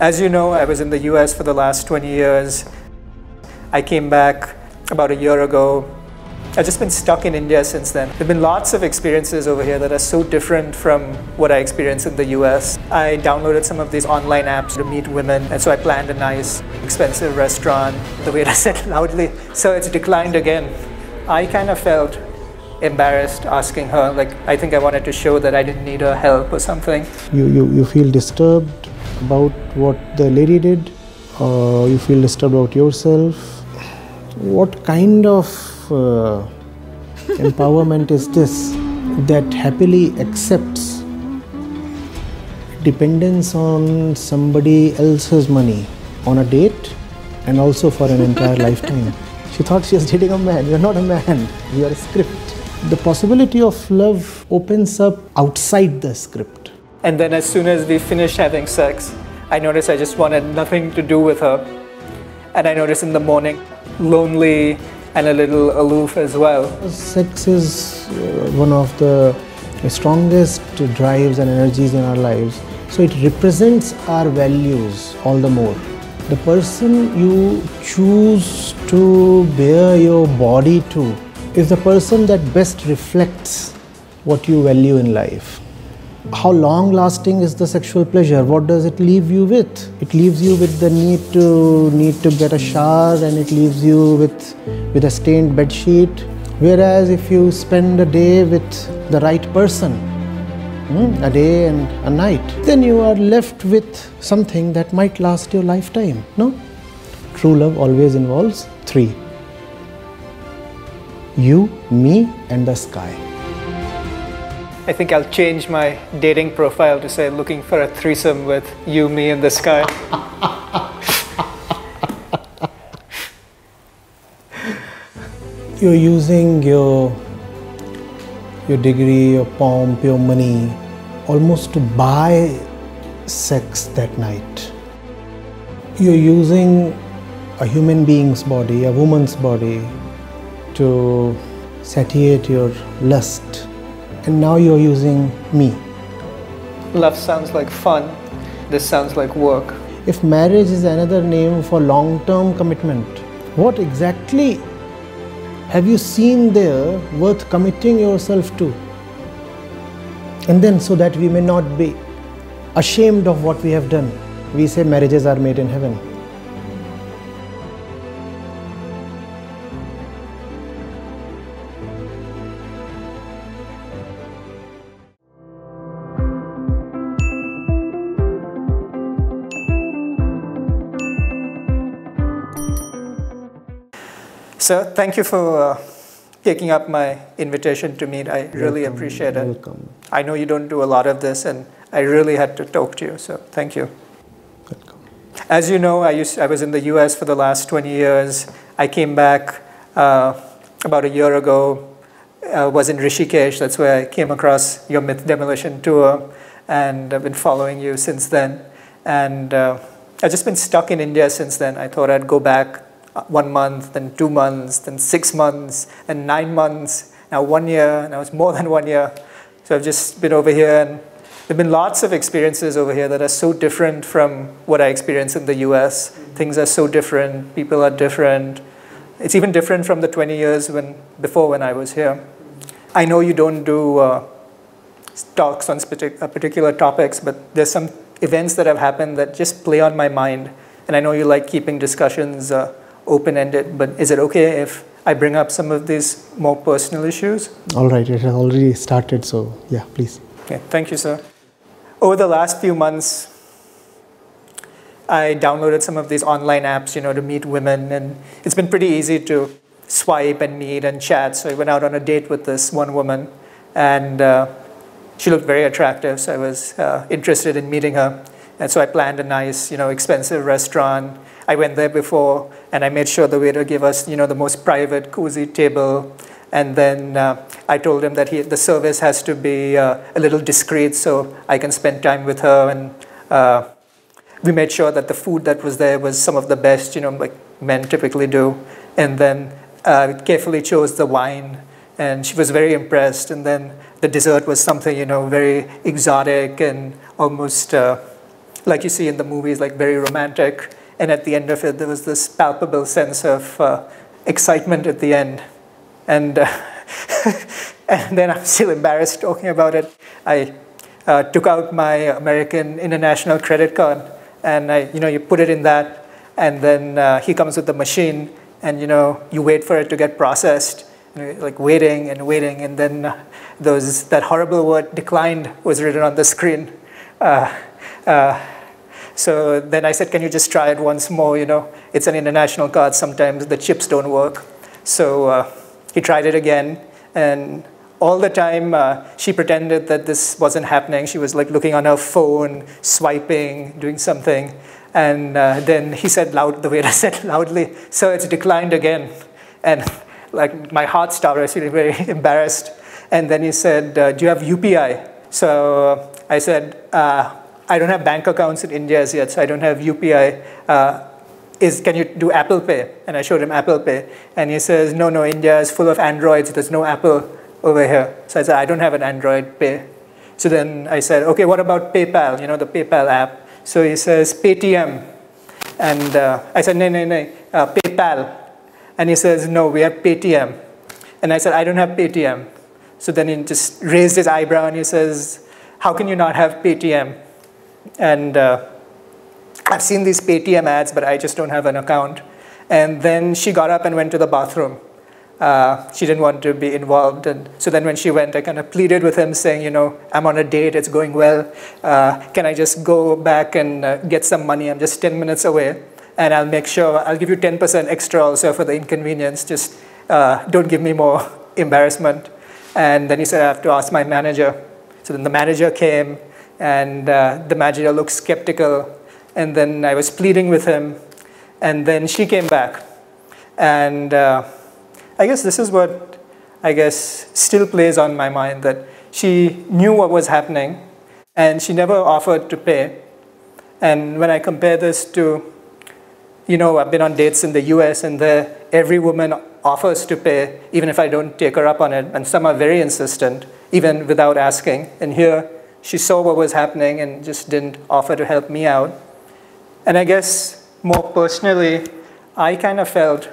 As you know, I was in the US for the last 20 years. I came back about a year ago. I've just been stuck in India since then. There have been lots of experiences over here that are so different from what I experienced in the US. I downloaded some of these online apps to meet women, and so I planned a nice, expensive restaurant. The waiter said loudly, So it's declined again. I kind of felt embarrassed asking her, like, I think I wanted to show that I didn't need her help or something. You, you, you feel disturbed about what the lady did, or you feel disturbed about yourself. What kind of uh, empowerment is this that happily accepts dependence on somebody else's money on a date and also for an entire lifetime? She thought she was dating a man. You're not a man, you are a script. The possibility of love opens up outside the script. And then as soon as we finished having sex, I noticed I just wanted nothing to do with her. And I noticed in the morning, lonely and a little aloof as well. Sex is uh, one of the strongest drives and energies in our lives. So it represents our values all the more. The person you choose to bare your body to is the person that best reflects what you value in life. How long lasting is the sexual pleasure? What does it leave you with? It leaves you with the need to need to get a shower and it leaves you with with a stained bed sheet. Whereas if you spend a day with the right person, hmm, a day and a night, then you are left with something that might last your lifetime. No? True love always involves three you, me, and the sky. I think I'll change my dating profile to say looking for a threesome with you, me, and the sky. You're using your your degree, your pomp, your money almost to buy sex that night. You're using a human being's body, a woman's body, to satiate your lust. And now you're using me. Love sounds like fun. This sounds like work. If marriage is another name for long term commitment, what exactly have you seen there worth committing yourself to? And then, so that we may not be ashamed of what we have done, we say marriages are made in heaven. So thank you for uh, taking up my invitation to meet. I really appreciate it. Welcome. I know you don't do a lot of this, and I really had to talk to you. So thank you. Welcome. As you know, I, used, I was in the US for the last 20 years. I came back uh, about a year ago, uh, was in Rishikesh. That's where I came across your Myth Demolition tour, and I've been following you since then. And uh, I've just been stuck in India since then. I thought I'd go back one month, then two months, then six months, and nine months, now one year, now it's more than one year. So I've just been over here, and there have been lots of experiences over here that are so different from what I experienced in the US. Things are so different, people are different. It's even different from the 20 years when, before when I was here. I know you don't do uh, talks on uh, particular topics, but there's some events that have happened that just play on my mind. And I know you like keeping discussions uh, open-ended, but is it okay if I bring up some of these more personal issues? All right, it has already started, so yeah, please. Okay, thank you, sir. Over the last few months, I downloaded some of these online apps, you know, to meet women, and it's been pretty easy to swipe and meet and chat. So I went out on a date with this one woman, and uh, she looked very attractive. So I was uh, interested in meeting her, and so I planned a nice, you know, expensive restaurant I went there before and I made sure the waiter gave us, you know, the most private, cozy table. And then uh, I told him that he, the service has to be uh, a little discreet so I can spend time with her. And uh, we made sure that the food that was there was some of the best, you know, like men typically do. And then uh, carefully chose the wine. And she was very impressed. And then the dessert was something, you know, very exotic and almost uh, like you see in the movies, like very romantic. And at the end of it, there was this palpable sense of uh, excitement at the end. And, uh, and then I'm still embarrassed talking about it. I uh, took out my American International credit card and I, you know, you put it in that and then uh, he comes with the machine and you know, you wait for it to get processed like waiting and waiting, and then uh, those that horrible word declined was written on the screen. Uh, uh, so then I said, can you just try it once more? You know, it's an international card. Sometimes the chips don't work. So uh, he tried it again, and all the time uh, she pretended that this wasn't happening. She was like looking on her phone, swiping, doing something. And uh, then he said loud, the waiter said loudly, so it's declined again. And like my heart stopped. I was feeling very embarrassed. And then he said, uh, do you have UPI? So I said, uh, I don't have bank accounts in India as yet, so I don't have UPI. Uh, is, can you do Apple Pay? And I showed him Apple Pay. And he says, no, no, India is full of Androids. There's no Apple over here. So I said, I don't have an Android Pay. So then I said, okay, what about PayPal, you know, the PayPal app? So he says, Paytm. And uh, I said, no, no, no, uh, PayPal. And he says, no, we have Paytm. And I said, I don't have Paytm. So then he just raised his eyebrow and he says, how can you not have Paytm? And uh, I've seen these Paytm ads, but I just don't have an account. And then she got up and went to the bathroom. Uh, she didn't want to be involved. And so then when she went, I kind of pleaded with him saying, you know, I'm on a date, it's going well. Uh, can I just go back and uh, get some money? I'm just 10 minutes away and I'll make sure, I'll give you 10% extra also for the inconvenience, just uh, don't give me more embarrassment. And then he said, I have to ask my manager. So then the manager came, and uh, the manager looked skeptical, and then I was pleading with him, and then she came back. And uh, I guess this is what I guess still plays on my mind, that she knew what was happening, and she never offered to pay. And when I compare this to you know, I've been on dates in the US and there every woman offers to pay even if I don't take her up on it. And some are very insistent, even without asking. And here she saw what was happening and just didn't offer to help me out. And I guess more personally, I kind of felt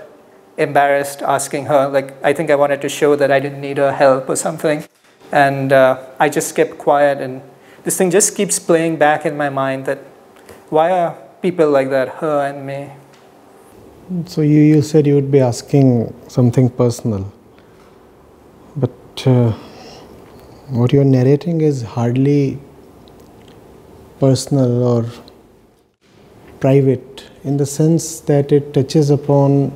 embarrassed asking her. Like, I think I wanted to show that I didn't need her help or something. And uh, I just kept quiet. And this thing just keeps playing back in my mind that why are people like that, her and me? So you, you said you would be asking something personal, but uh, what you're narrating is hardly personal or private in the sense that it touches upon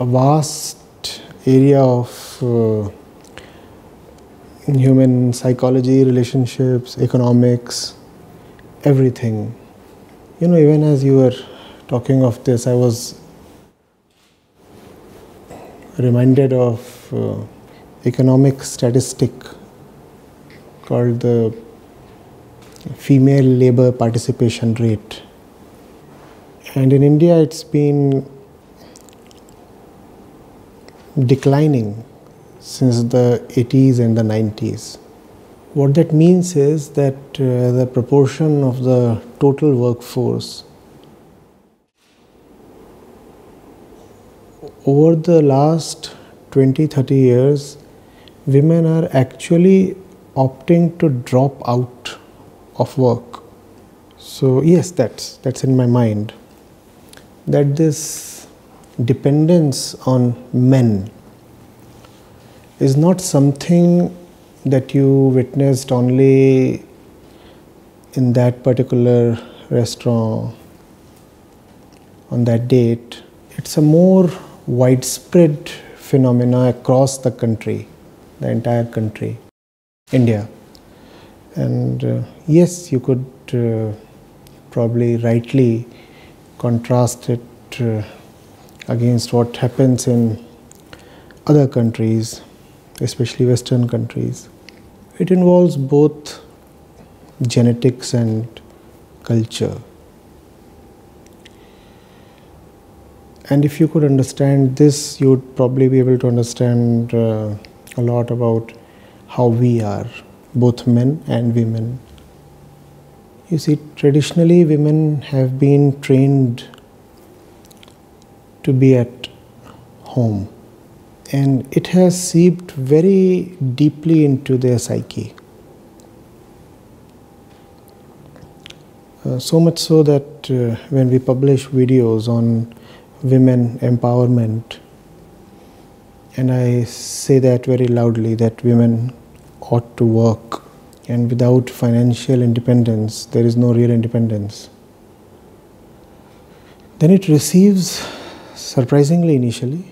a vast area of uh, human psychology, relationships, economics, everything. You know, even as you were talking of this, I was reminded of uh, economic statistic called the female labor participation rate. And in India, it's been declining since the 80s and the 90s. What that means is that uh, the proportion of the total workforce over the last 20 30 years women are actually opting to drop out of work. So yes that's that's in my mind. That this dependence on men is not something that you witnessed only in that particular restaurant on that date. It's a more widespread phenomena across the country, the entire country, India. And uh, yes, you could uh, probably rightly contrast it uh, against what happens in other countries, especially Western countries. It involves both genetics and culture. And if you could understand this, you would probably be able to understand uh, a lot about how we are, both men and women. You see, traditionally, women have been trained to be at home, and it has seeped very deeply into their psyche. Uh, so much so that uh, when we publish videos on women empowerment, and I say that very loudly that women ought to work and without financial independence, there is no real independence. Then it receives, surprisingly initially,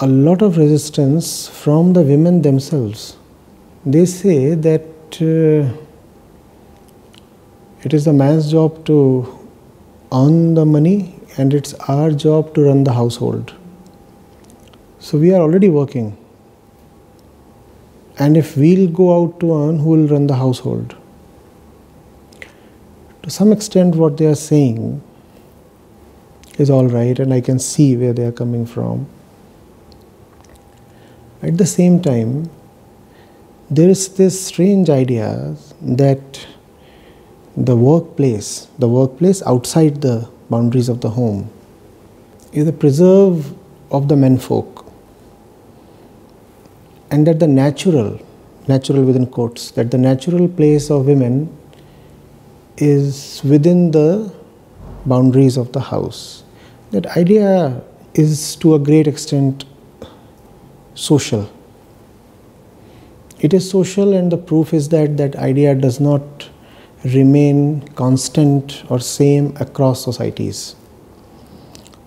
a lot of resistance from the women themselves. They say that uh, it is the man's job to earn the money and it's our job to run the household. So we are already working and if we'll go out to earn, who will run the household? To some extent, what they are saying is all right, and I can see where they are coming from. At the same time, there is this strange idea that the workplace, the workplace outside the boundaries of the home, is a preserve of the menfolk and that the natural, natural within quotes, that the natural place of women is within the boundaries of the house. That idea is to a great extent social. It is social, and the proof is that that idea does not remain constant or same across societies.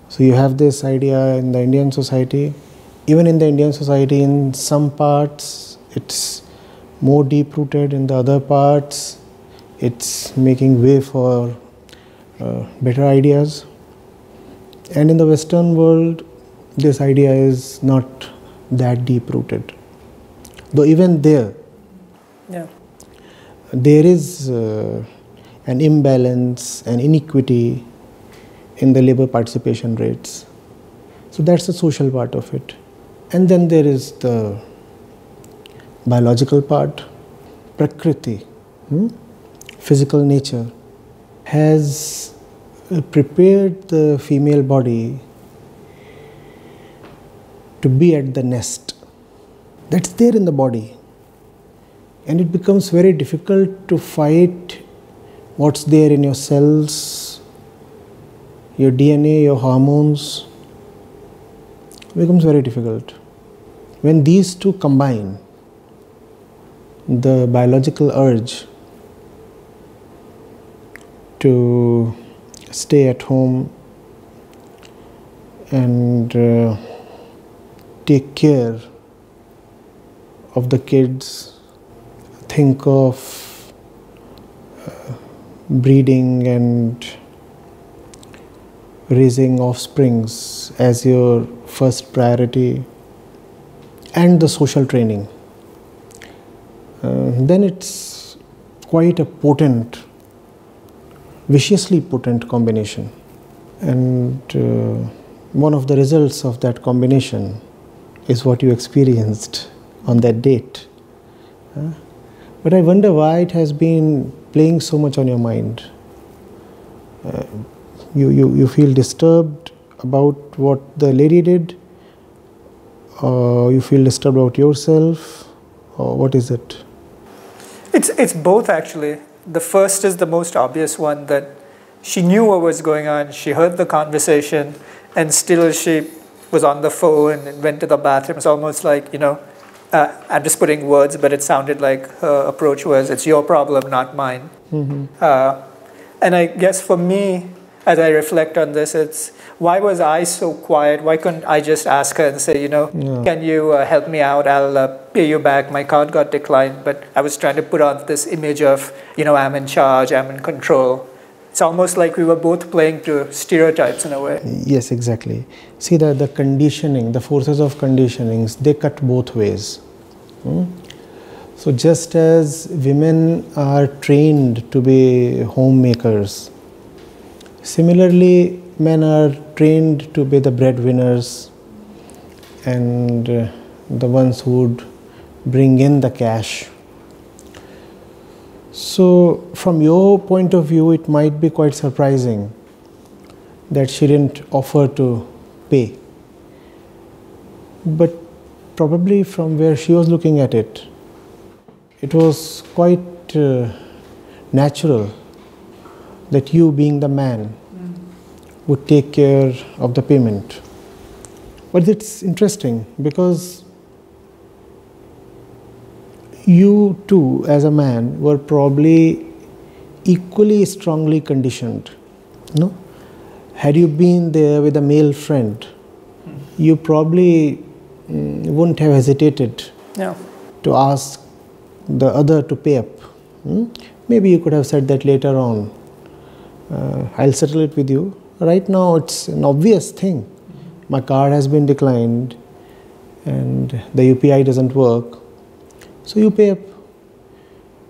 So, you have this idea in the Indian society even in the Indian society, in some parts it's more deep rooted, in the other parts it's making way for uh, better ideas. And in the Western world, this idea is not that deep rooted. Though, even there, yeah. there is uh, an imbalance, an inequity in the labor participation rates. So, that's the social part of it. And then there is the biological part, Prakriti, hmm? physical nature, has prepared the female body to be at the nest. That's there in the body. And it becomes very difficult to fight what's there in your cells, your DNA, your hormones. It becomes very difficult. When these two combine, the biological urge to stay at home and uh, take care of the kids, think of uh, breeding and raising offsprings as your first priority and the social training, uh, then it's quite a potent, viciously potent combination. And uh, one of the results of that combination is what you experienced on that date. Uh, but I wonder why it has been playing so much on your mind. Uh, you, you, you feel disturbed about what the lady did, uh, you feel disturbed about yourself? Or what is it? It's it's both actually. The first is the most obvious one that she knew what was going on. She heard the conversation and still she was on the phone and went to the bathroom. It's almost like you know uh, i'm just putting words but it sounded like her approach was it's your problem not mine. Mm-hmm. uh, and i guess for me as I reflect on this, it's why was I so quiet? Why couldn't I just ask her and say, you know, yeah. can you uh, help me out? I'll uh, pay you back. My card got declined, but I was trying to put on this image of, you know, I'm in charge, I'm in control. It's almost like we were both playing to stereotypes in a way. Yes, exactly. See, the, the conditioning, the forces of conditionings, they cut both ways. Hmm? So, just as women are trained to be homemakers, Similarly, men are trained to be the breadwinners and uh, the ones who would bring in the cash. So, from your point of view, it might be quite surprising that she didn't offer to pay. But probably from where she was looking at it, it was quite uh, natural that you, being the man, would take care of the payment. But it's interesting because you too, as a man, were probably equally strongly conditioned. No? Had you been there with a male friend, you probably mm, wouldn't have hesitated Yeah. to ask the other to pay up. Hmm? Maybe you could have said that later on. Uh, I'll settle it with you. Right now, it's an obvious thing. My card has been declined and the UPI doesn't work. So you pay up.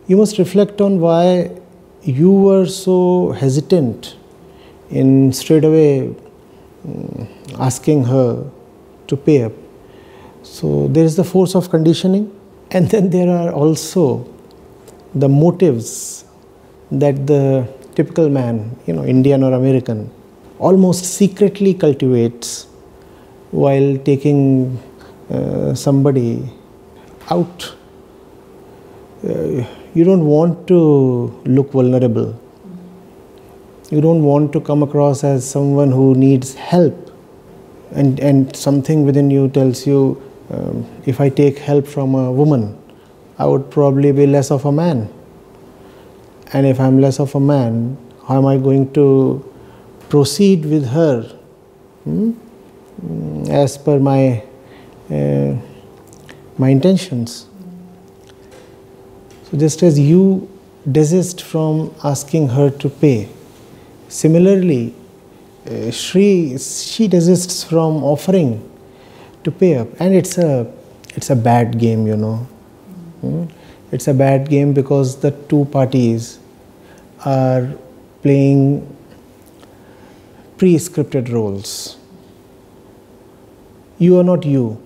You must reflect on why you were so hesitant in straight away mm, asking her to pay up. So there is the force of conditioning, and then there are also the motives that the typical man, you know, Indian or American, almost secretly cultivates while taking uh, somebody out. Uh, you don't want to look vulnerable. You don't want to come across as someone who needs help. And, and something within you tells you um, if I take help from a woman, I would probably be less of a man. And if I'm less of a man, how am I going to proceed with her hmm? Mm, as per my, uh, my intentions? So, just as you desist from asking her to pay, similarly, uh, Shri, she desists from offering to pay up, and it's a it's a bad game, you know. Hmm? It's a bad game because the two parties are playing pre-scripted roles. You are not you.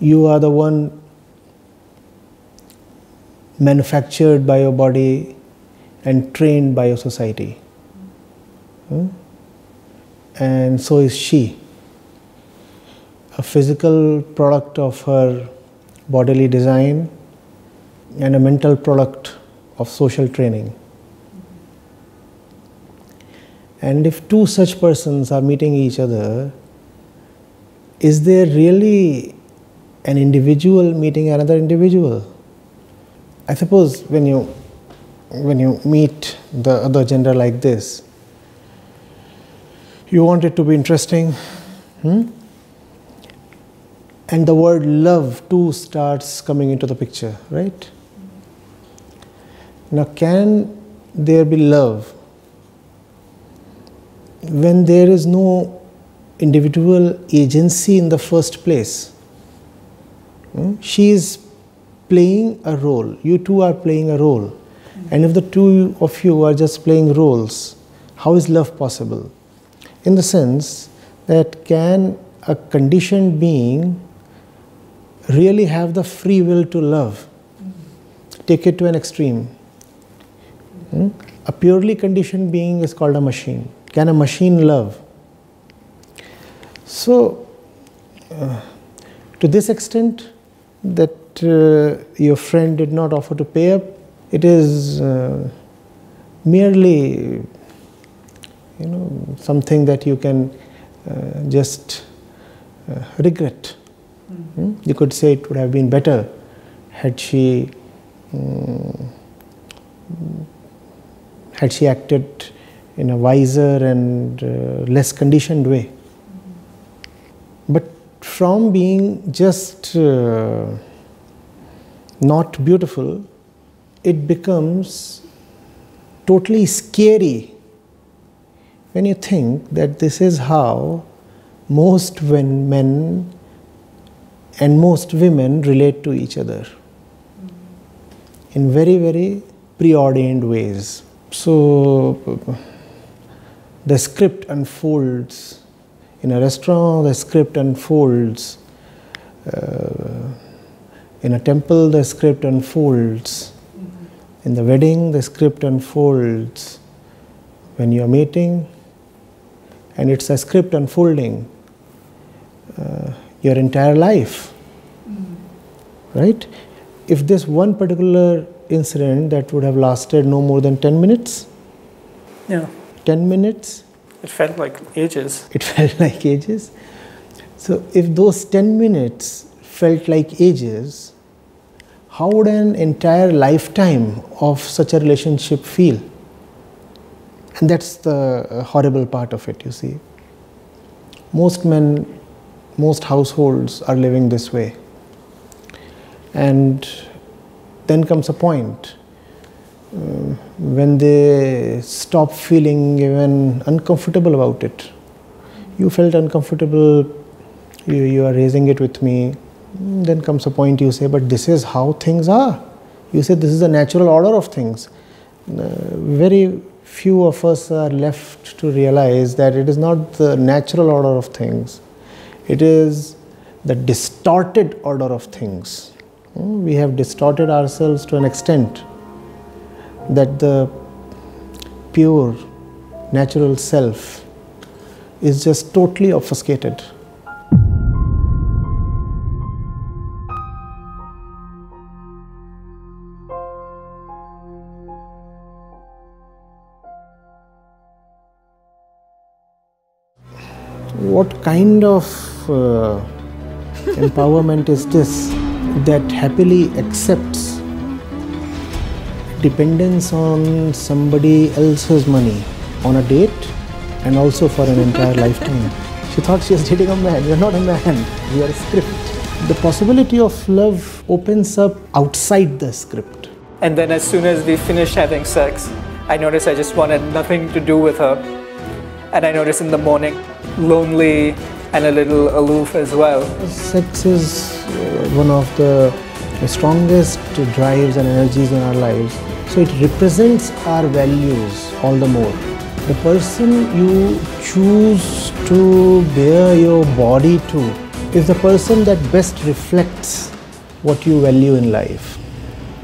You are the one manufactured by your body and trained by your society. Hmm? And so is she. A physical product of her bodily design and a mental product of social training. And if two such persons are meeting each other, is there really an individual meeting another individual? I suppose when you when you meet the other gender like this, you want it to be interesting, hmm? and the word love too starts coming into the picture, right? Now, can there be love when there is no individual agency in the first place? Hmm? She is playing a role, you two are playing a role. And if the two of you are just playing roles, how is love possible? In the sense that can a conditioned being really have the free will to love? Take it to an extreme. Hmm? A purely conditioned being is called a machine. Can a machine love? So, uh, to this extent, that uh, your friend did not offer to pay up, it is uh, merely, you know, something that you can uh, just uh, regret. Hmm? You could say it would have been better had she um, had she acted in a wiser and uh, less conditioned way. But from being just uh, not beautiful, it becomes totally scary when you think that this is how most men and most women relate to each other in very, very preordained ways. So the script unfolds in a restaurant, the script unfolds. Uh, in a temple, the script unfolds. In the wedding, the script unfolds when you're meeting, and it's a script unfolding uh, your entire life. Mm. Right? If this one particular incident that would have lasted no more than 10 minutes, yeah. 10 minutes. It felt like ages. It felt like ages. So, if those 10 minutes felt like ages, how would an entire lifetime of such a relationship feel? And that's the uh, horrible part of it, you see. Most men, most households are living this way. And then comes a point when they stop feeling even uncomfortable about it. You felt uncomfortable, you, you are raising it with me. Then comes a point you say, but this is how things are. You say this is the natural order of things. Uh, very few of us are left to realize that it is not the natural order of things, it is the distorted order of things. Hmm, we have distorted ourselves to an extent that the pure natural self is just totally obfuscated. What kind of uh, empowerment is this that happily accepts dependence on somebody else's money on a date and also for an entire lifetime. She thought she was dating a man. You're not a man, you are a script. The possibility of love opens up outside the script. And then, as soon as we finished having sex, I noticed I just wanted nothing to do with her. And I noticed in the morning, lonely and a little aloof as well. Sex is uh, one of the strongest drives and energies in our lives so it represents our values all the more. The person you choose to bare your body to is the person that best reflects what you value in life.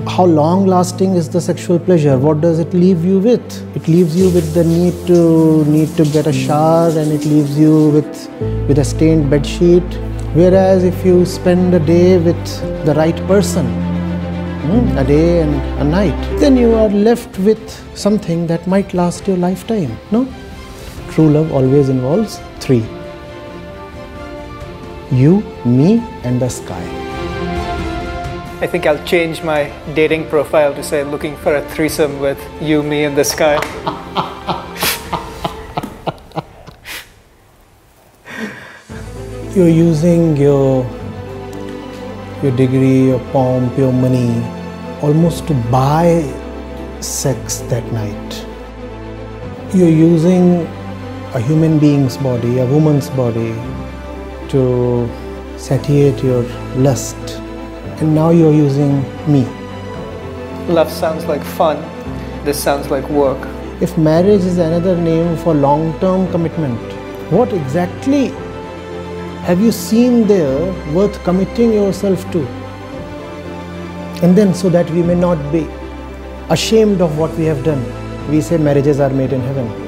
How long lasting is the sexual pleasure? What does it leave you with? It leaves you with the need to need to get a shower and it leaves you with with a stained bed sheet. Whereas if you spend a day with the right person, Hmm, a day and a night, then you are left with something that might last your lifetime. No? True love always involves three you, me, and the sky. I think I'll change my dating profile to say looking for a threesome with you, me, and the sky. You're using your your degree, your pomp, your money almost to buy sex that night. You're using a human being's body, a woman's body, to satiate your lust. And now you're using me. Love sounds like fun. This sounds like work. If marriage is another name for long term commitment, what exactly have you seen there worth committing yourself to? And then, so that we may not be ashamed of what we have done, we say marriages are made in heaven.